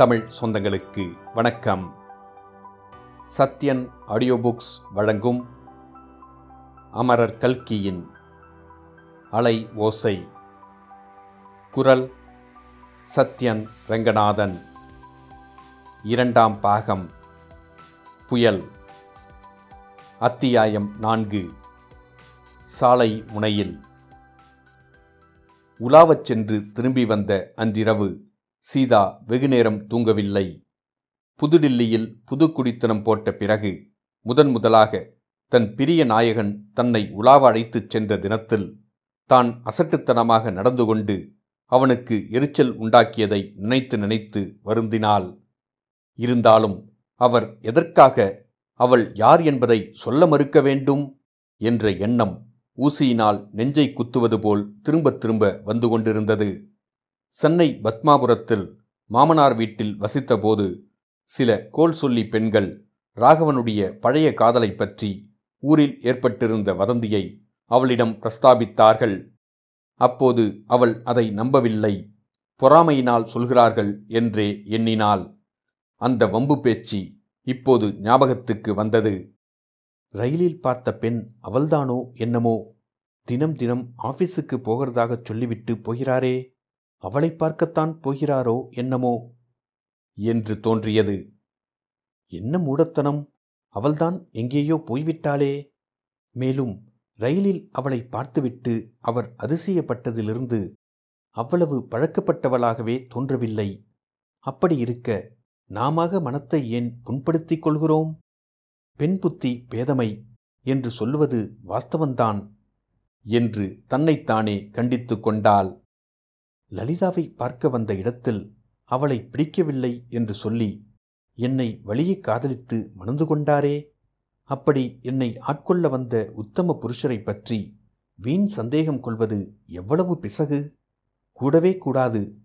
தமிழ் சொந்தங்களுக்கு வணக்கம். Sathyan audio books வழங்கும் அமரர் கல்கியின் அலை ஓசை. குரல் சத்யன் ரங்கநாதன். இரண்டாம் பாகம். புயல். அத்தியாயம் நான்கு. சாலை முனையில். உலாவச் சென்று திரும்பி வந்த அன்றிரவு சீதா வெகுநேரம் தூங்கவில்லை. புதுடில்லியில் புது குடித்தனம் போட்ட பிறகு முதன் முதலாக தன் பிரிய நாயகன் தன்னை உலாவ அழைத்துச் சென்ற தினத்தில் தான் அசட்டுத்தனமாக நடந்து கொண்டு அவனுக்கு எரிச்சல் உண்டாக்கியதை நினைத்து நினைத்து வருந்தினாள். இருந்தாலும் அவர் எதற்காக அவள் யார் என்பதை சொல்ல மறுக்க வேண்டும் என்ற எண்ணம் ஊசியினால் நெஞ்சை குத்துவது போல் திரும்பத் திரும்ப வந்து கொண்டிருந்தது. சென்னை பத்மாபுரத்தில் மாமனார் வீட்டில் வசித்தபோது சில கோல் சொல்லி பெண்கள் ராகவனுடைய பழைய காதலை பற்றி ஊரில் ஏற்பட்டிருந்த வதந்தியை அவளிடம் பிரஸ்தாபித்தார்கள். அப்போது அவள் அதை நம்பவில்லை. பொறாமையினால் சொல்கிறார்கள் என்றே எண்ணினாள். அந்த வம்பு பேச்சு இப்போது ஞாபகத்துக்கு வந்தது. ரயிலில் பார்த்த பெண் அவள்தானோ என்னமோ தினம் தினம் ஆபீஸுக்கு போகிறதாகச் சொல்லிவிட்டு போகிறாரே. அவளை பார்க்கத்தான் போகிறாரோ என்னமோ? என்று தோன்றியது. என்ன மூடத்தனம்! அவள்தான் எங்கேயோ போய்விட்டாளே. மேலும் ரயிலில் அவளை பார்த்துவிட்டு அவர் அதிசயப்பட்டதிலிருந்து அவ்வளவு பழக்கப்பட்டவளாகவே தோன்றவில்லை. அப்படி இருக்க நாமாக மனத்தை ஏன் புண்படுத்திக் கொள்கிறோம்? பெண் புத்தி பேதமை என்று சொல்லுவது வாஸ்தவந்தான் என்று தன்னைத்தானே கண்டித்து கொண்டாள். லலிதாவை பார்க்க வந்த இடத்தில் அவளை பிடிக்கவில்லை என்று சொல்லி என்னை வழியை காதலித்து மணந்து கொண்டாரே? அப்படி என்னை ஆட்கொள்ள வந்த உத்தம புருஷரை பற்றி வீண் சந்தேகம் கொள்வது எவ்வளவு பிசகு? கூடவே கூடாது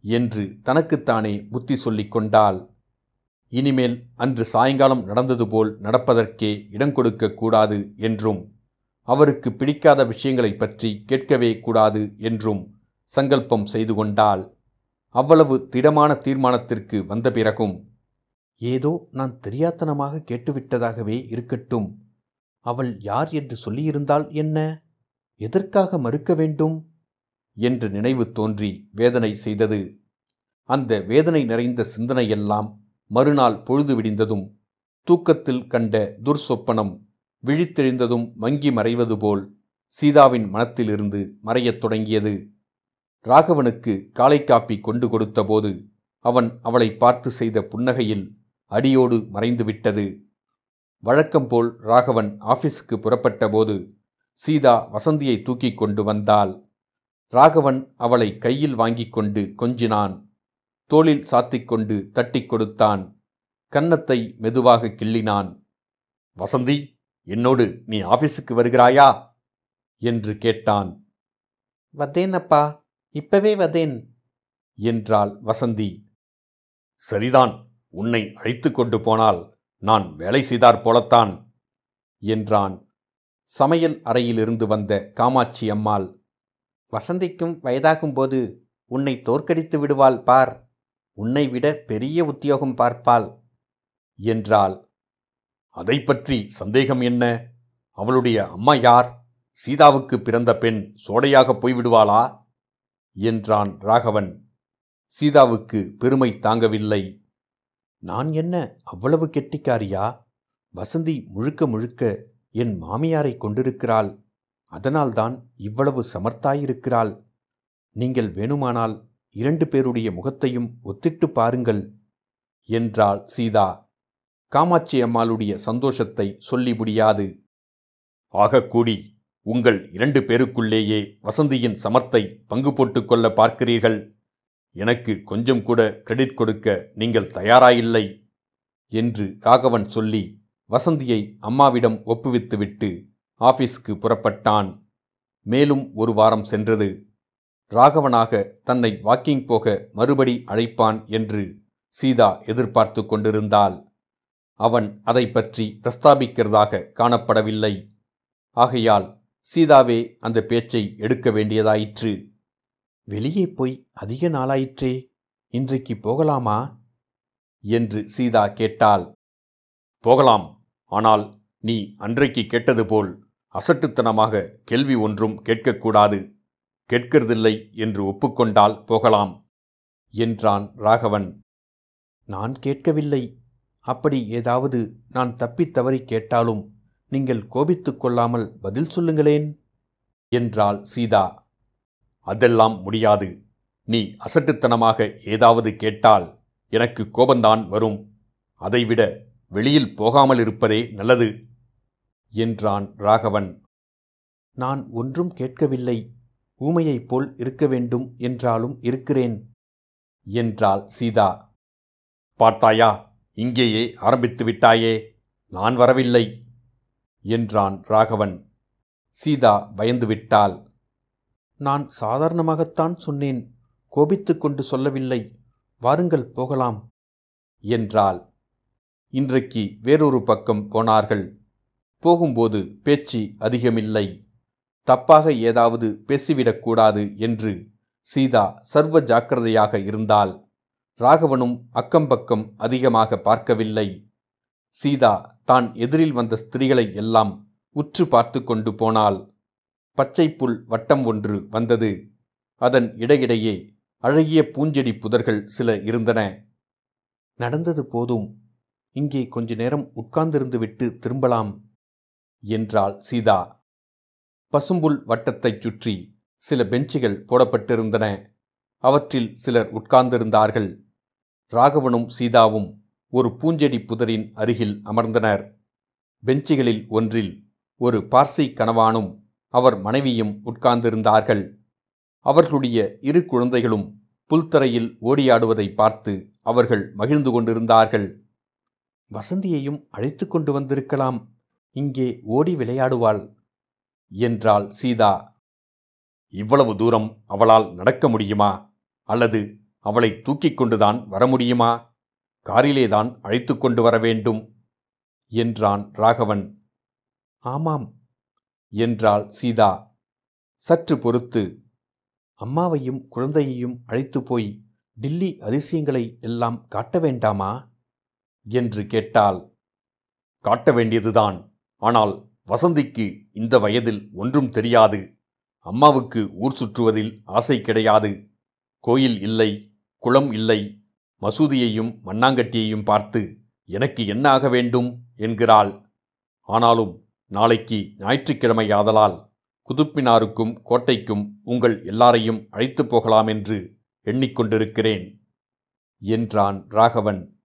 என்று தனக்குத்தானே புத்தி சொல்லிக் கொண்டாள். இனிமேல் அன்று சாயங்காலம் நடந்தது போல் நடப்பதற்கே இடம் கொடுக்க கூடாது என்றும் அவருக்கு பிடிக்காத விஷயங்களைப் பற்றி கேட்கவே கூடாது என்றும் சங்கல்பம் செய்து கொண்டால் அவ்வளவு திடமான தீர்மானத்திற்கு வந்த பிறகும் ஏதோ நான் தெரியாத்தனமாக கேட்டுவிட்டதாகவே இருக்கட்டும். அவள் யார் என்று சொல்லியிருந்தால் என்ன? எதற்காக மறுக்க வேண்டும்? என்று நினைவு தோன்றி வேதனை செய்தது. அந்த வேதனை நிறைந்த சிந்தனையெல்லாம் மறுநாள் பொழுது விடிந்ததும் தூக்கத்தில் கண்ட துர்சொப்பனம் விழித்தெழுந்ததும் மங்கி மறைவது போல் சீதாவின் மனத்திலிருந்து மறையத் தொடங்கியது. ராகவனுக்கு காலை காப்பி கொண்டு கொடுத்தபோது அவன் அவளை பார்த்து செய்த புன்னகையில் அடியோடு மறைந்துவிட்டது. வழக்கம்போல் ராகவன் ஆபீஸுக்கு புறப்பட்டபோது சீதா வசந்தியை தூக்கிக் கொண்டு வந்தாள். ராகவன் அவளை கையில் வாங்கிக் கொண்டு கொஞ்சினான். தோளில் சாத்திக்கொண்டு தட்டிக் கொடுத்தான். கன்னத்தை மெதுவாக கிள்ளினான். வசந்தி என்னோடு நீ ஆபீஸுக்கு வருகிறாயா? என்று கேட்டான். வந்தேனப்பா இப்பவே வதேன் என்றாள் வசந்தி. சரிதான் உன்னை அழைத்து கொண்டு போனால் நான் வேலை செய்தார் போலத்தான் என்றான். சமையல் அறையிலிருந்து வந்த காமாட்சி அம்மாள் வசந்திக்கும் வயதாகும்போது உன்னை தோற்கடித்து விடுவாள் பார் உன்னை விட பெரிய உத்தியோகம் பார்ப்பாள் என்றாள். அதை பற்றி சந்தேகம் என்ன? அவளுடைய அம்மா யார்? சீதாவுக்கு பிறந்த பெண் சோடையாக போய்விடுவாளா? என்றான் ராகவன். சீதாவுக்கு பெருமை தாங்கவில்லை. நான் என்ன அவ்வளவு கெட்டிக்காரியா? வசந்தி முழுக்க முழுக்க என் மாமியாரை கொண்டிருக்கிறாள். அதனால்தான் இவ்வளவு சமர்த்தாயிருக்கிறாள். நீங்கள் வேணுமானால் இரண்டு பேருடைய முகத்தையும் ஒத்திட்டு பாருங்கள் என்றாள் சீதா. காமாட்சி அம்மாளுடைய சந்தோஷத்தை சொல்லி முடியாது. ஆகக்கூடி உங்கள் இரண்டு பேருக்குள்ளேயே வசந்தியின் சமர்த்தை பங்கு போட்டுக்கொள்ள பார்க்கிறீர்கள்? எனக்கு கொஞ்சம் கூட கிரெடிட் கொடுக்க நீங்கள் தயாராயில்லை? என்று ராகவன் சொல்லி வசந்தியை அம்மாவிடம் ஒப்புவித்துவிட்டு ஆபீஸ்க்கு புறப்பட்டான். மேலும் ஒரு வாரம் சென்றது. ராகவனாக தன்னை வாக்கிங் போக மறுபடி அழைப்பான் என்று சீதா எதிர்பார்த்து கொண்டிருந்தாள். அவன் அதை பற்றி பிரஸ்தாபிக்கிறதாக காணப்படவில்லை. ஆகையால் சீதாவே அந்த பேச்சை எடுக்க வேண்டியதாயிற்று. வெளியே போய் அதிக நாளாயிற்றே இன்றைக்கு போகலாமா? என்று சீதா கேட்டாள். போகலாம் ஆனால் நீ அன்றைக்கு கேட்டது போல் அசட்டுத்தனமாக கேள்வி ஒன்றும் கேட்கக்கூடாது. கேட்கிறதில்லை என்று ஒப்புக்கொண்டால் போகலாம் என்றான் ராகவன். நான் கேட்கவில்லை. அப்படி ஏதாவது நான் தப்பித் தவறி கேட்டாலும் நீங்கள் கோபித்துக் கொள்ளாமல் பதில் சொல்லுங்களேன். என்றாள் சீதா. அதெல்லாம் முடியாது. நீ அசட்டுத்தனமாக ஏதாவது கேட்டால் எனக்கு கோபந்தான் வரும். அதைவிட வெளியில் போகாமல் இருப்பதே நல்லது என்றான் ராகவன். நான் ஒன்றும் கேட்கவில்லை. ஊமையைப் போல் இருக்க வேண்டும் என்றாலும் இருக்கிறேன் என்றாள் சீதா. பார்த்தாயா இங்கேயே ஆரம்பித்து விட்டாயே. நான் வரவில்லை. என்றான் ராகவன். சீதா பயந்து விட்டாள் நான் சாதாரணமாகத்தான் சொன்னேன். கோபித்துக்கொண்டு சொல்லவில்லை. வாருங்கள் போகலாம் என்றாள். இன்றைக்கு வேறொரு பக்கம் போனார்கள். போகும்போது பேச்சு அதிகமில்லை. தப்பாக ஏதாவது பேசிவிடக்கூடாது என்று சீதா சர்வ ஜாக்கிரதையாக இருந்தால் ராகவனும் அக்கம்பக்கம் அதிகமாக பார்க்கவில்லை. சீதா தான் எதிரில் வந்த ஸ்திரீகளை எல்லாம் உற்று பார்த்து கொண்டு போனால் பச்சை புல் வட்டம் ஒன்று வந்தது. அதன் இடையிடையே அழகிய பூஞ்செடி புதர்கள் சில இருந்தன. நடந்தது போதும். இங்கே கொஞ்ச நேரம் உட்கார்ந்திருந்து விட்டு திரும்பலாம் என்றாள் சீதா. பசும்புல் வட்டத்தைச் சுற்றி சில பெஞ்சுகள் போடப்பட்டிருந்தன. அவற்றில் சிலர் உட்கார்ந்திருந்தார்கள். ராகவனும் சீதாவும் ஒரு பூஞ்செடி புதரின் அருகில் அமர்ந்தனர். பெஞ்சுகளில் ஒன்றில் ஒரு பார்சி கணவானும் அவர் மனைவியும் உட்கார்ந்திருந்தார்கள். அவர்களுடைய இரு குழந்தைகளும் புல்தரையில் ஓடியாடுவதை பார்த்து அவர்கள் மகிழ்ந்து கொண்டிருந்தார்கள். வசந்தியையும் அழைத்து கொண்டு வந்திருக்கலாம் இங்கே ஓடி விளையாடுவாள் என்றாள் சீதா. இவ்வளவு தூரம் அவளால் நடக்க முடியுமா? அல்லது அவளை தூக்கிக் கொண்டுதான் வர முடியுமா? காரிலேதான் அழைத்து கொண்டு வர வேண்டும் என்றான் ராகவன். ஆமாம் என்றாள் சீதா. சற்று பொறுத்து அம்மாவையும் குழந்தையையும் அழைத்து போய் டில்லி அதிசயங்களை எல்லாம் காட்ட வேண்டாமா? என்று கேட்டாள். காட்ட வேண்டியதுதான். ஆனால் வசந்திக்கு இந்த வயதில் ஒன்றும் தெரியாது. அம்மாவுக்கு ஊர் சுற்றுவதில் ஆசை கிடையாது. கோயில் இல்லை குளம் இல்லை மசூதியையும் மண்ணாங்கட்டியையும் பார்த்து எனக்கு என்ன ஆக வேண்டும்? என்கிறாள். ஆனாலும் நாளைக்கு ஞாயிற்றுக்கிழமை ஆதலால் குதுப்பினாருக்கும் கோட்டைக்கும் உங்கள் எல்லாரையும் அழைத்துப் போகலாம் என்று எண்ணிக்கொண்டிருக்கிறேன் என்றான் ராகவன்.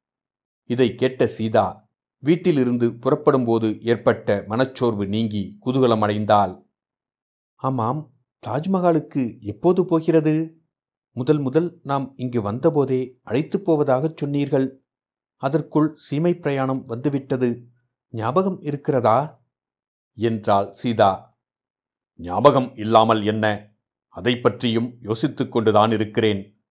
இதை கேட்ட சீதா வீட்டிலிருந்து புறப்படும்போது ஏற்பட்ட மனச்சோர்வு நீங்கி குதூகலமடைந்தாள். ஆமாம் தாஜ்மஹாலுக்கு எப்போது போகிறது? முதல் முதல் நாம் இங்கு வந்தபோதே அழைத்துப் போவதாகச் சொன்னீர்கள். அதற்குள் சீமை பிரயாணம் வந்துவிட்டது. ஞாபகம் இருக்கிறதா? என்றாள் சீதா. ஞாபகம் இல்லாமல் என்ன? அதை பற்றியும் யோசித்துக் கொண்டுதான் இருக்கிறேன்.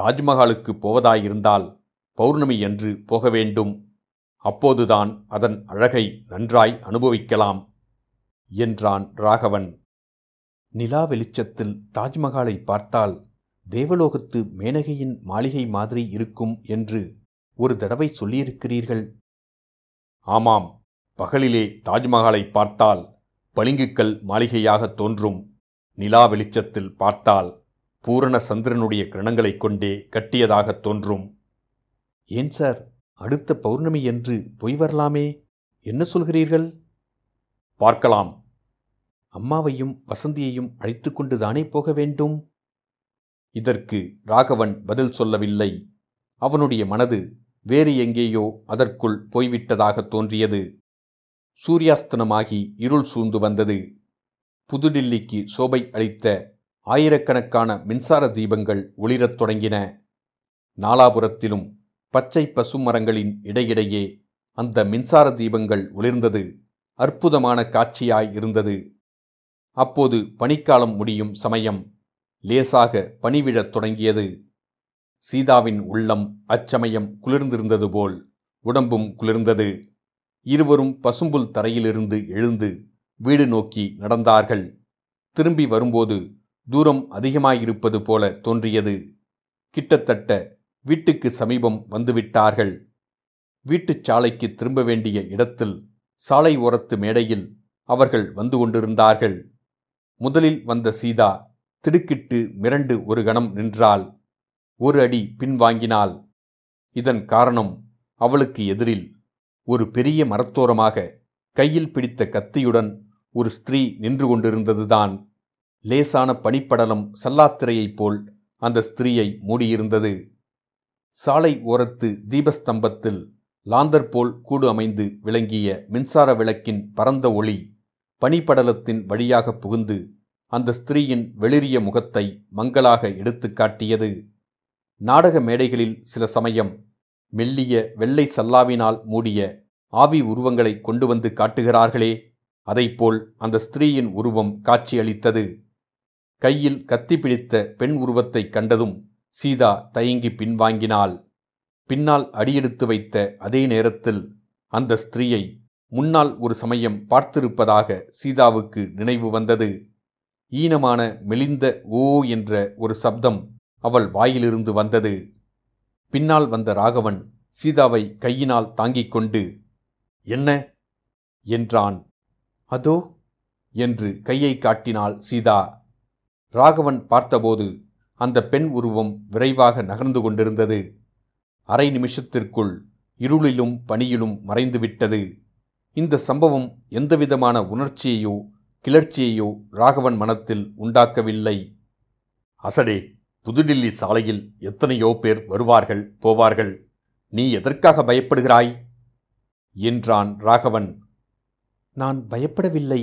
தாஜ்மஹாலுக்கு போவதாயிருந்தால் பௌர்ணமி என்று போக வேண்டும். அப்போதுதான் அதன் அழகை நன்றாய் அனுபவிக்கலாம் என்றான் ராகவன். நிலா வெளிச்சத்தில் தாஜ்மஹாலை பார்த்தால் தேவலோகத்து மேனகையின் மாளிகை மாதிரி இருக்கும் என்று ஒரு தடவை சொல்லியிருக்கிறீர்கள்? ஆமாம் பகலிலே தாஜ்மஹாலை பார்த்தால் பளிங்குக்கல் மாளிகையாக தோன்றும். நிலா வெளிச்சத்தில் பார்த்தால் பூரண சந்திரனுடைய கிரணங்களைக் கொண்டே கட்டியதாகத் தோன்றும். ஏன் சார் அடுத்த பௌர்ணமி என்று போய் வரலாமே? என்ன சொல்கிறீர்கள்? பார்க்கலாம். அம்மாவையும் வசந்தியையும் அழைத்து தானே போக வேண்டும்? இதற்கு ராகவன் பதில் சொல்லவில்லை. அவனுடைய மனது வேறு எங்கேயோ அதற்குள் போய்விட்டதாகத் தோன்றியது. சூரியாஸ்தனமாகி இருள் சூழ்ந்து வந்தது. புதுடில்லிக்கு சோபை அளித்த ஆயிரக்கணக்கான மின்சார தீபங்கள் ஒளிரத் தொடங்கின. நாலாபுரத்திலும் பச்சை பசுமரங்களின் இடையிடையே அந்த மின்சார தீபங்கள் ஒளிர்ந்தது. அற்புதமான காட்சியாய் இருந்தது. அப்போது பனிக்காலம் முடியும் சமயம். லேசாக பணிவிழத் தொடங்கியது. சீதாவின் உள்ளம் அச்சமயம் குளிர்ந்திருந்தது போல் உடம்பும் குளிர்ந்தது. இருவரும் பசும்புல் தரையிலிருந்து எழுந்து வீடு நோக்கி நடந்தார்கள். திரும்பி வரும்போது தூரம் அதிகமாயிருப்பது போல தோன்றியது. கிட்டத்தட்ட வீட்டுக்கு சமீபம் வந்துவிட்டார்கள். வீட்டுச் சாலைக்கு திரும்ப வேண்டிய இடத்தில் சாலை ஓரத்து மேடையில் அவர்கள் வந்து கொண்டிருந்தார்கள். முதலில் வந்த சீதா திடுக்கிட்டு மிரண்டு ஒரு கணம் நின்றாள். ஒரு அடி பின்வாங்கினாள் இதன் காரணம் அவளுக்கு எதிரில் ஒரு பெரிய மரத்தோரமாக கையில் பிடித்த கத்தியுடன் ஒரு ஸ்திரீ நின்று கொண்டிருந்ததுதான். லேசான பனிப்படலம் சல்லாத்திரையைப் போல் அந்த ஸ்திரீயை மூடியிருந்தது. சாலை ஓரத்து தீபஸ்தம்பத்தில் லாந்தர் போல் கூடு அமைந்து விளங்கிய மின்சார விளக்கின் பரந்த ஒளி பனிப்படலத்தின் வழியாக புகுந்து அந்த ஸ்திரீயின் வெளிரிய முகத்தை மங்களாக எடுத்து காட்டியது. நாடக மேடைகளில் சில சமயம் மெல்லிய வெள்ளை சல்லாவினால் மூடிய ஆவி உருவங்களை கொண்டு வந்து காட்டுகிறார்களே அதைப்போல் அந்த ஸ்திரீயின் உருவம் காட்சியளித்தது. கையில் கத்தி பிடித்த பெண் உருவத்தைக் கண்டதும் சீதா தயங்கி பின்வாங்கினாள். பின்னால் அடியெடுத்து வைத்த அதே நேரத்தில் அந்த ஸ்திரீயை முன்னால் ஒரு சமயம் பார்த்திருப்பதாக சீதாவுக்கு நினைவு வந்தது. ஈனமான மெலிந்த ஓ என்ற ஒரு சப்தம் அவள் வாயிலிருந்து வந்தது. பின்னால் வந்த ராகவன் சீதாவை கையினால் தாங்கிக் கொண்டு என்ன? என்றான். அதோ என்று கையை காட்டினாள் சீதா. ராகவன் பார்த்தபோது அந்த பெண் உருவம் விரைவாக நகர்ந்து கொண்டிருந்தது. அரை நிமிஷத்திற்குள் இருளிலும் பனியிலும் மறைந்துவிட்டது. இந்த சம்பவம் எந்தவிதமான உணர்ச்சியையோ கிளர்ச்சியையோ ராகவன் மனத்தில் உண்டாக்கவில்லை. அசடே புதுடில்லி சாலையில் எத்தனையோ பேர் வருவார்கள் போவார்கள். நீ எதற்காக பயப்படுகிறாய்? என்றான் ராகவன். நான் பயப்படவில்லை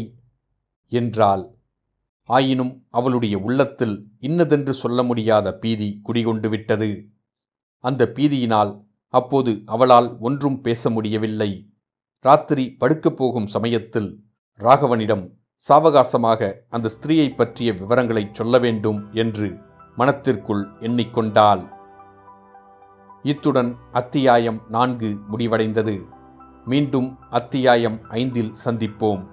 என்றாள். ஆயினும் அவளுடைய உள்ளத்தில் இன்னதென்று சொல்ல முடியாத பீதி குடிகொண்டு விட்டது. அந்த பீதியினால் அப்போது அவளால் ஒன்றும் பேச முடியவில்லை. ராத்திரி படுக்கப் போகும் சமயத்தில் ராகவனிடம் சாவகாசமாக அந்த ஸ்திரீயை பற்றிய விவரங்களை சொல்ல வேண்டும் என்று மனத்திற்குள் எண்ணிக்கொண்டாள். இத்துடன் அத்தியாயம் நான்கு முடிவடைந்தது. மீண்டும் அத்தியாயம் ஐந்தில் சந்திப்போம்.